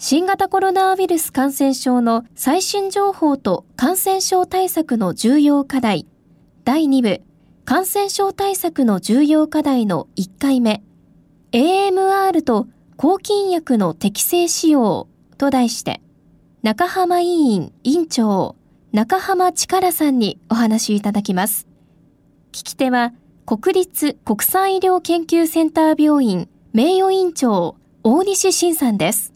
新型コロナウイルス感染症の最新情報と感染症対策の重要課題。第2部。感染症対策の重要課題の1回目。AMR と抗菌薬の適正使用と題して。中浜委員委員長。中浜力さんにお話いただきます。聞き手は国立国際医療研究センター病院名誉院長大西晋さんです。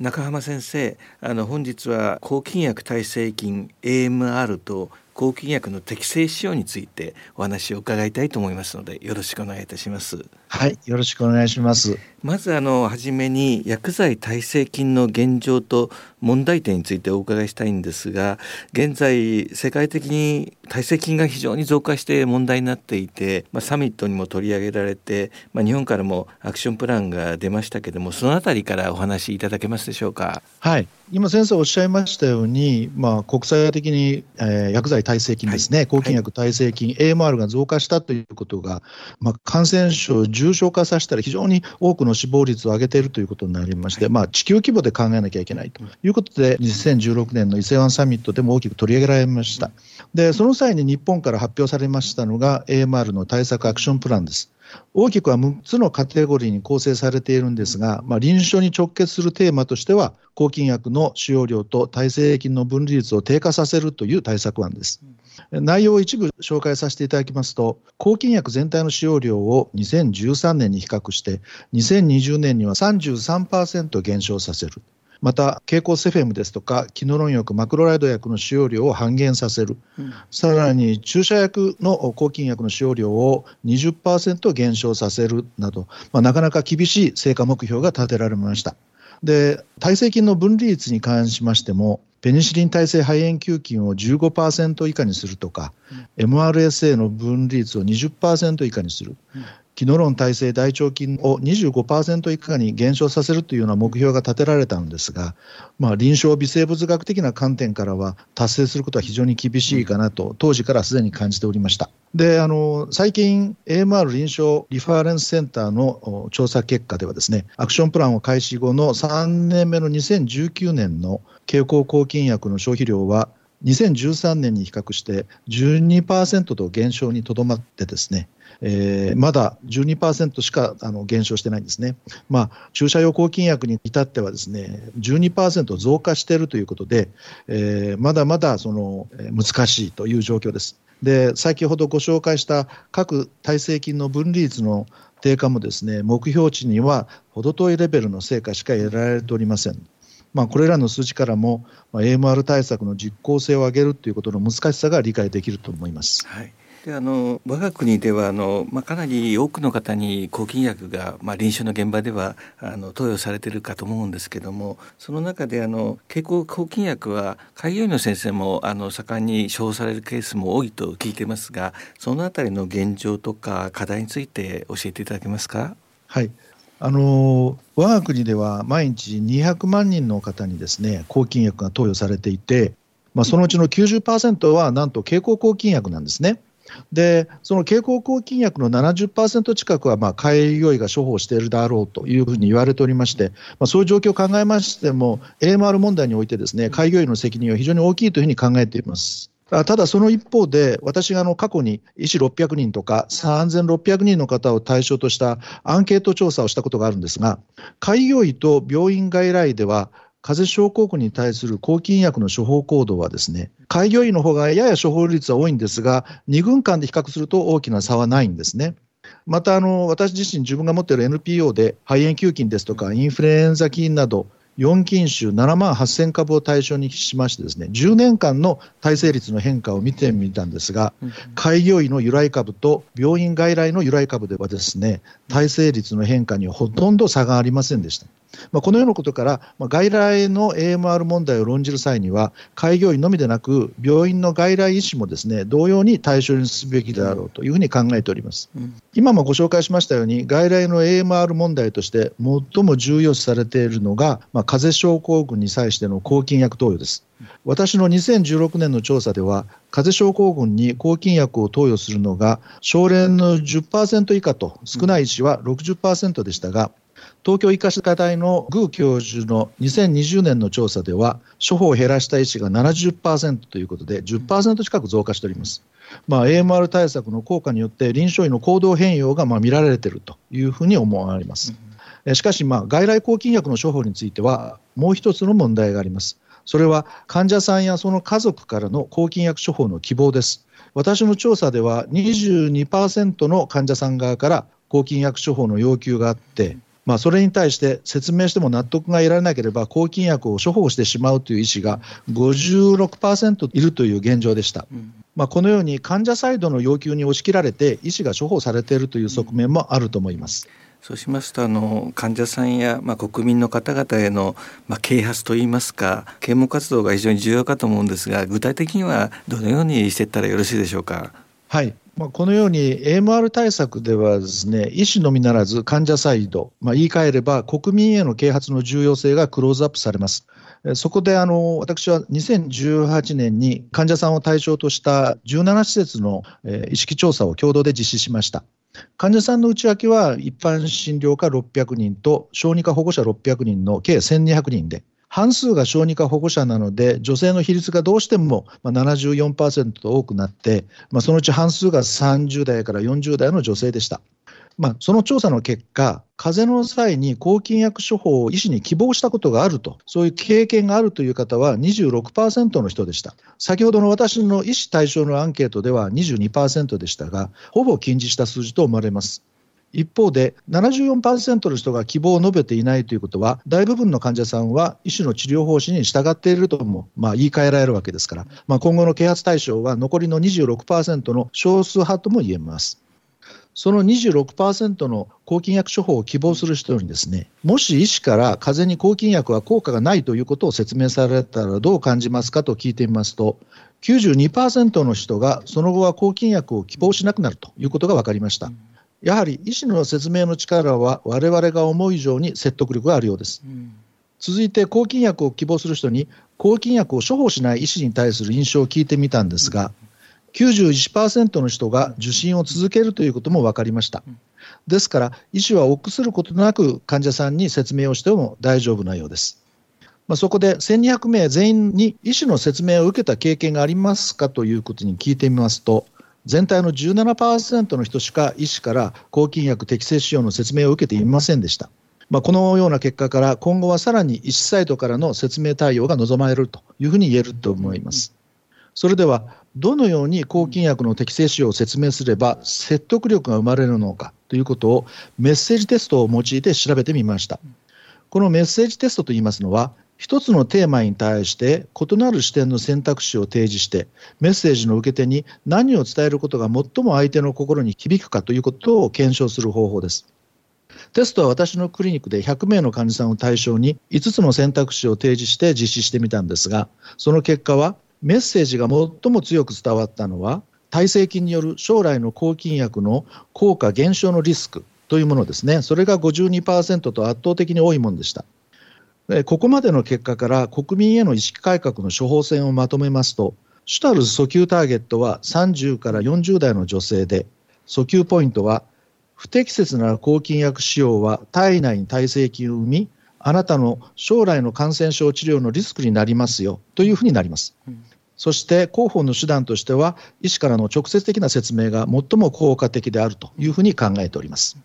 中浜先生あの本日は抗菌薬耐性菌 AMR と抗菌薬の適正使用についてお話を伺いたいと思いますのでよろしくお願いいたします。はいよろしくお願いします。まずあの初めに薬剤耐性菌の現状と問題点についてお伺いしたいんですが現在世界的に耐性菌が非常に増加して問題になっていて、まあ、サミットにも取り上げられて、まあ、日本からもアクションプランが出ましたけどもそのあたりからお話しいただけますでしょうか？はい今先生おっしゃいましたように、まあ、国際的に、えー、薬剤耐性菌ですね、はい、抗菌薬耐性菌、はい、AMR が増加したということが、まあ、感染症を重症化させたら非常に多くの死亡率を上げているということになりまして、はい、まあ、地球規模で考えなきゃいけないということで、2016年の伊勢湾サミットでも大きく取り上げられました。で、その際に日本から発表されましたのが AMR の対策アクションプランです。大きくは6つのカテゴリーに構成されているんですが、まあ、臨床に直結するテーマとしては、抗菌薬の使用量と耐性菌の分離率を低下させるという対策案です。内容を一部紹介させていただきますと、抗菌薬全体の使用量を2013年に比較して、2020年には33%減少させる。また経口セフェムですとかキノロン薬マクロライド薬の使用量を半減させる、うん、さらに注射薬の抗菌薬の使用量を20%減少させるなど、まあ、なかなか厳しい成果目標が立てられました。で耐性菌の分離率に関しましてもペニシリン耐性肺炎球菌を15%以下にするとか、うん、MRSA の分離率を20%以下にする、うん、キノロン耐性大腸菌を25%以下に減少させるというような目標が立てられたんですが、まあ、臨床微生物学的な観点からは達成することは非常に厳しいかなと当時からすでに感じておりました。であの最近 AMR 臨床リファレンスセンターの調査結果ではですねアクションプランを開始後の3年目の2019年の経口抗菌薬の消費量は2013年に比較して12%と減少にとどまってですねえー、まだ12%しかあの減少してないんですね。まあ、注射用抗菌薬に至ってはですね、12%増加しているということで、えー、まだまだその難しいという状況です。で、先ほどご紹介した各耐性菌の分離率の低下もですね、目標値には程遠いレベルの成果しか得られておりません。まあ、これらの数字からも、まあ、AMR 対策の実効性を上げるということの難しさが理解できると思います。はいであの我が国ではあの、まあ、かなり多くの方に抗菌薬が、まあ、臨床の現場ではあの投与されているかと思うんですけどもその中であの経口抗菌薬は開業医の先生もあの盛んに処方されるケースも多いと聞いてますがそのあたりの現状とか課題について教えていただけますか？はいあの我が国では毎日200万人の方にですね抗菌薬が投与されていて、まあ、そのうちの90%はなんと経口抗菌薬なんですね。でその経口抗菌薬の70%近くは、まあ、開業医が処方しているだろうというふうに言われておりまして、まあ、そういう状況を考えましても、AMR 問題においてですね、開業医の責任は非常に大きいというふうに考えています。ただその一方で、私があの過去に医師600人とか3600人の方を対象としたアンケート調査をしたことがあるんですが、開業医と病院外来では、風邪症候群に対する抗菌薬の処方行動はですね、開業医の方がやや処方率は多いんですが、2軍間で比較すると大きな差はないんですね。またあの、私自身、自分が持っている NPO で肺炎球菌ですとか、インフルエンザ菌など、4菌種7万8000株を対象にしましてですね、10年間の耐性率の変化を見てみたんですが、開業医の由来株と病院外来の由来株ではですね、耐性率の変化にはほとんど差がありませんでした。まあ、このようなことから、まあ、外来の AMR 問題を論じる際には、開業医のみでなく、病院の外来医師もですね同様に対象にすべきであろうというふうに考えております。うん、今もご紹介しましたように、外来の AMR 問題として最も重要視されているのが、まあ、風邪症候群に際しての抗菌薬投与です。私の2016年の調査では、風邪症候群に抗菌薬を投与するのが、症例の10%以下と、少ない医師は60%でしたが、東京医科歯科大のグー教授の2020年の調査では、処方を減らした医師が70%ということで、10%近く増加しております。まあ、AMR 対策の効果によって、臨床医の行動変容がまあ見られているというふうに思われます。しかし、まあ、外来抗菌薬の処方については、もう一つの問題があります。それは患者さんやその家族からの抗菌薬処方の希望です。私の調査では22%の患者さん側から抗菌薬処方の要求があって、まあ、それに対して説明しても納得が得られなければ抗菌薬を処方してしまうという医師が56%いるという現状でした。まあ、このように患者サイドの要求に押し切られて医師が処方されているという側面もあると思います。そうしますとあの患者さんや、まあ、国民の方々への、まあ、啓発といいますか啓蒙活動が非常に重要かと思うんですが具体的にはどのようにしていったらよろしいでしょうか？はいまあ、このように AMR 対策ではですね医師のみならず患者サイド、まあ、言い換えれば国民への啓発の重要性がクローズアップされます。そこであの私は2018年に患者さんを対象とした17施設の意識調査を共同で実施しました。患者さんの内訳は一般診療科600人と小児科保護者600人の計1200人で、半数が小児科保護者なので、女性の比率がどうしても74%と多くなって、まあ、そのうち半数が30代から40代の女性でした。まあ、その調査の結果、風邪の際に抗菌薬処方を医師に希望したことがあると、そういう経験があるという方は26%の人でした。先ほどの私の医師対象のアンケートでは22%でしたが、ほぼ近似した数字と思われます。一方で74%の人が希望を述べていないということは大部分の患者さんは医師の治療方針に従っているとも、まあ、言い換えられるわけですから、まあ、今後の啓発対象は残りの26%の少数派とも言えます。その26%の抗菌薬処方を希望する人にですね、もし医師から風邪に抗菌薬は効果がないということを説明されたらどう感じますかと聞いてみますと、92%の人がその後は抗菌薬を希望しなくなるということが分かりました。やはり医師の説明の力は我々が思う以上に説得力があるようです。続いて抗菌薬を希望する人に抗菌薬を処方しない医師に対する印象を聞いてみたんですが、91%の人が受診を続けるということも分かりました。ですから、医師は臆することなく患者さんに説明をしても大丈夫なようです。まあ、そこで1200名全員に医師の説明を受けた経験がありますかということに聞いてみますと、全体の17%の人しか医師から抗菌薬適正使用の説明を受けていませんでした。まあ、このような結果から今後はさらに医師サイトからの説明対応が望まれるというふうに言えると思います。それではどのように抗菌薬の適正使用を説明すれば説得力が生まれるのかということをメッセージテストを用いて調べてみました。このメッセージテストといいますのは、一つのテーマに対して異なる視点の選択肢を提示して、メッセージの受け手に何を伝えることが最も相手の心に響くかということを検証する方法です。テストは私のクリニックで100名の患者さんを対象に5つの選択肢を提示して実施してみたんですが、その結果はメッセージが最も強く伝わったのは、耐性菌による将来の抗菌薬の効果減少のリスクというものですね。それが52%と圧倒的に多いものでした。ここまでの結果から国民への意識改革の処方箋をまとめますと、主たる訴求ターゲットは30から40代の女性で、訴求ポイントは、不適切な抗菌薬使用は体内に耐性菌を生み、あなたの将来の感染症治療のリスクになりますよというふうになります。うん、そして広報の手段としては医師からの直接的な説明が最も効果的であるというふうに考えております。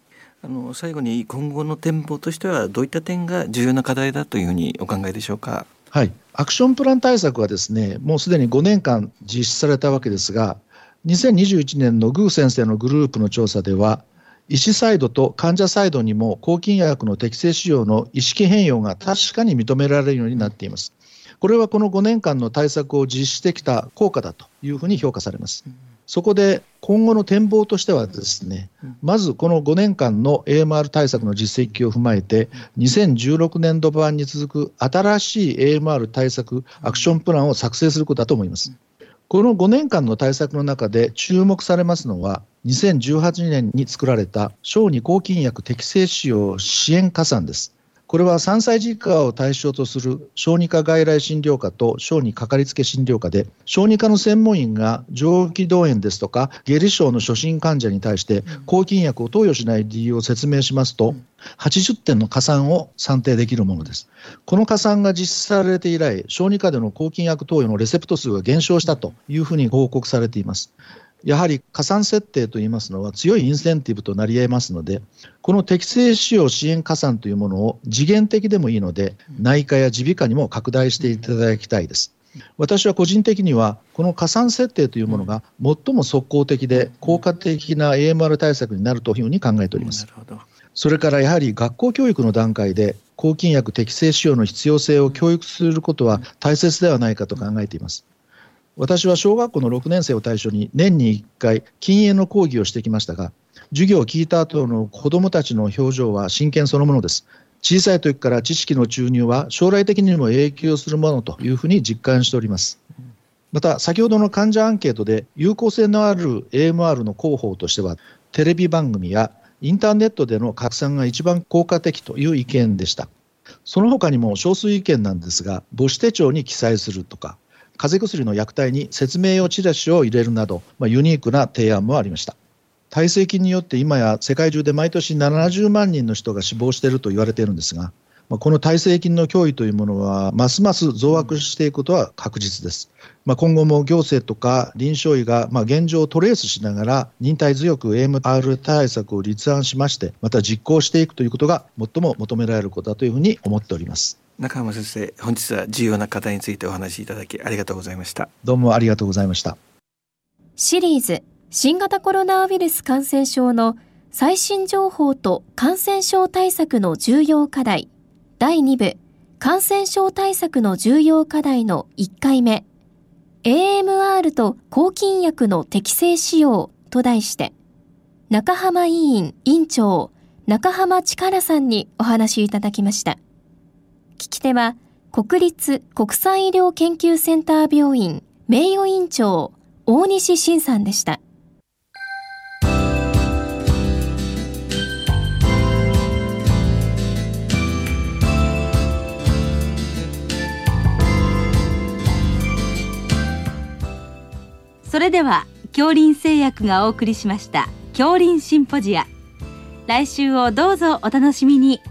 あの最後に今後の展望としてはどういった点が重要な課題だというふうにお考えでしょうか？はい、アクションプラン対策はですねもうすでに5年間実施されたわけですが2021年のグー先生のグループの調査では医師サイドと患者サイドにも抗菌薬の適正使用の意識変容が確かに認められるようになっています。これはこの5年間の対策を実施してきた効果だというふうに評価されます。そこで今後の展望としてはですね、まずこの5年間の AMR 対策の実績を踏まえて、2016年度版に続く新しい AMR 対策アクションプランを作成することだと思います。この5年間の対策の中で注目されますのは、2018年に作られた小児抗菌薬適正使用支援加算です。これは3歳児以下を対象とする小児科外来診療科と小児かかりつけ診療科で、小児科の専門員が上気道炎ですとか、下痢症の初診患者に対して抗菌薬を投与しない理由を説明しますと、80点の加算を算定できるものです。この加算が実施されて以来、小児科での抗菌薬投与のレセプト数が減少したというふうに報告されています。やはり加算設定といいますのは強いインセンティブとなり得ますので、この適正使用支援加算というものを次元的でもいいので、内科や耳鼻科にも拡大していただきたいです。私は個人的には、この加算設定というものが最も即効的で効果的な AMR 対策になるというふうに考えております。それからやはり学校教育の段階で抗菌薬適正使用の必要性を教育することは大切ではないかと考えています。私は小学校の6年生を対象に年に1回禁煙の講義をしてきましたが授業を聞いた後の子どもたちの表情は真剣そのものです。小さい時から知識の注入は将来的にも影響するものというふうに実感しております。また先ほどの患者アンケートで有効性のある AMR の広報としてはテレビ番組やインターネットでの拡散が一番効果的という意見でした。その他にも少数意見なんですが母子手帳に記載するとか風邪薬の薬体に説明用チラシを入れるなど、まあ、ユニークな提案もありました。耐性菌によって今や世界中で毎年70万人の人が死亡していると言われているんですが、まあ、この耐性菌の脅威というものはますます増悪していくことは確実です。まあ、今後も行政とか臨床医がまあ現状をトレースしながら忍耐強く AMR 対策を立案しましてまた実行していくということが最も求められることだというふうに思っております。中浜先生本日は重要な方についてお話しいただきありがとうございました。どうもありがとうございました。シリーズ新型コロナウイルス感染症の最新情報と感染症対策の重要課題。第2部感染症対策の重要課題の1回目。AMR と抗菌薬の適正使用と題して中浜委員委員長中浜力さんにお話しいただきました。聞き手は国立国際医療研究センター病院名誉院長大西晋さんでした。それでは恐林製薬がお送りしました恐林シンポジア来週をどうぞお楽しみに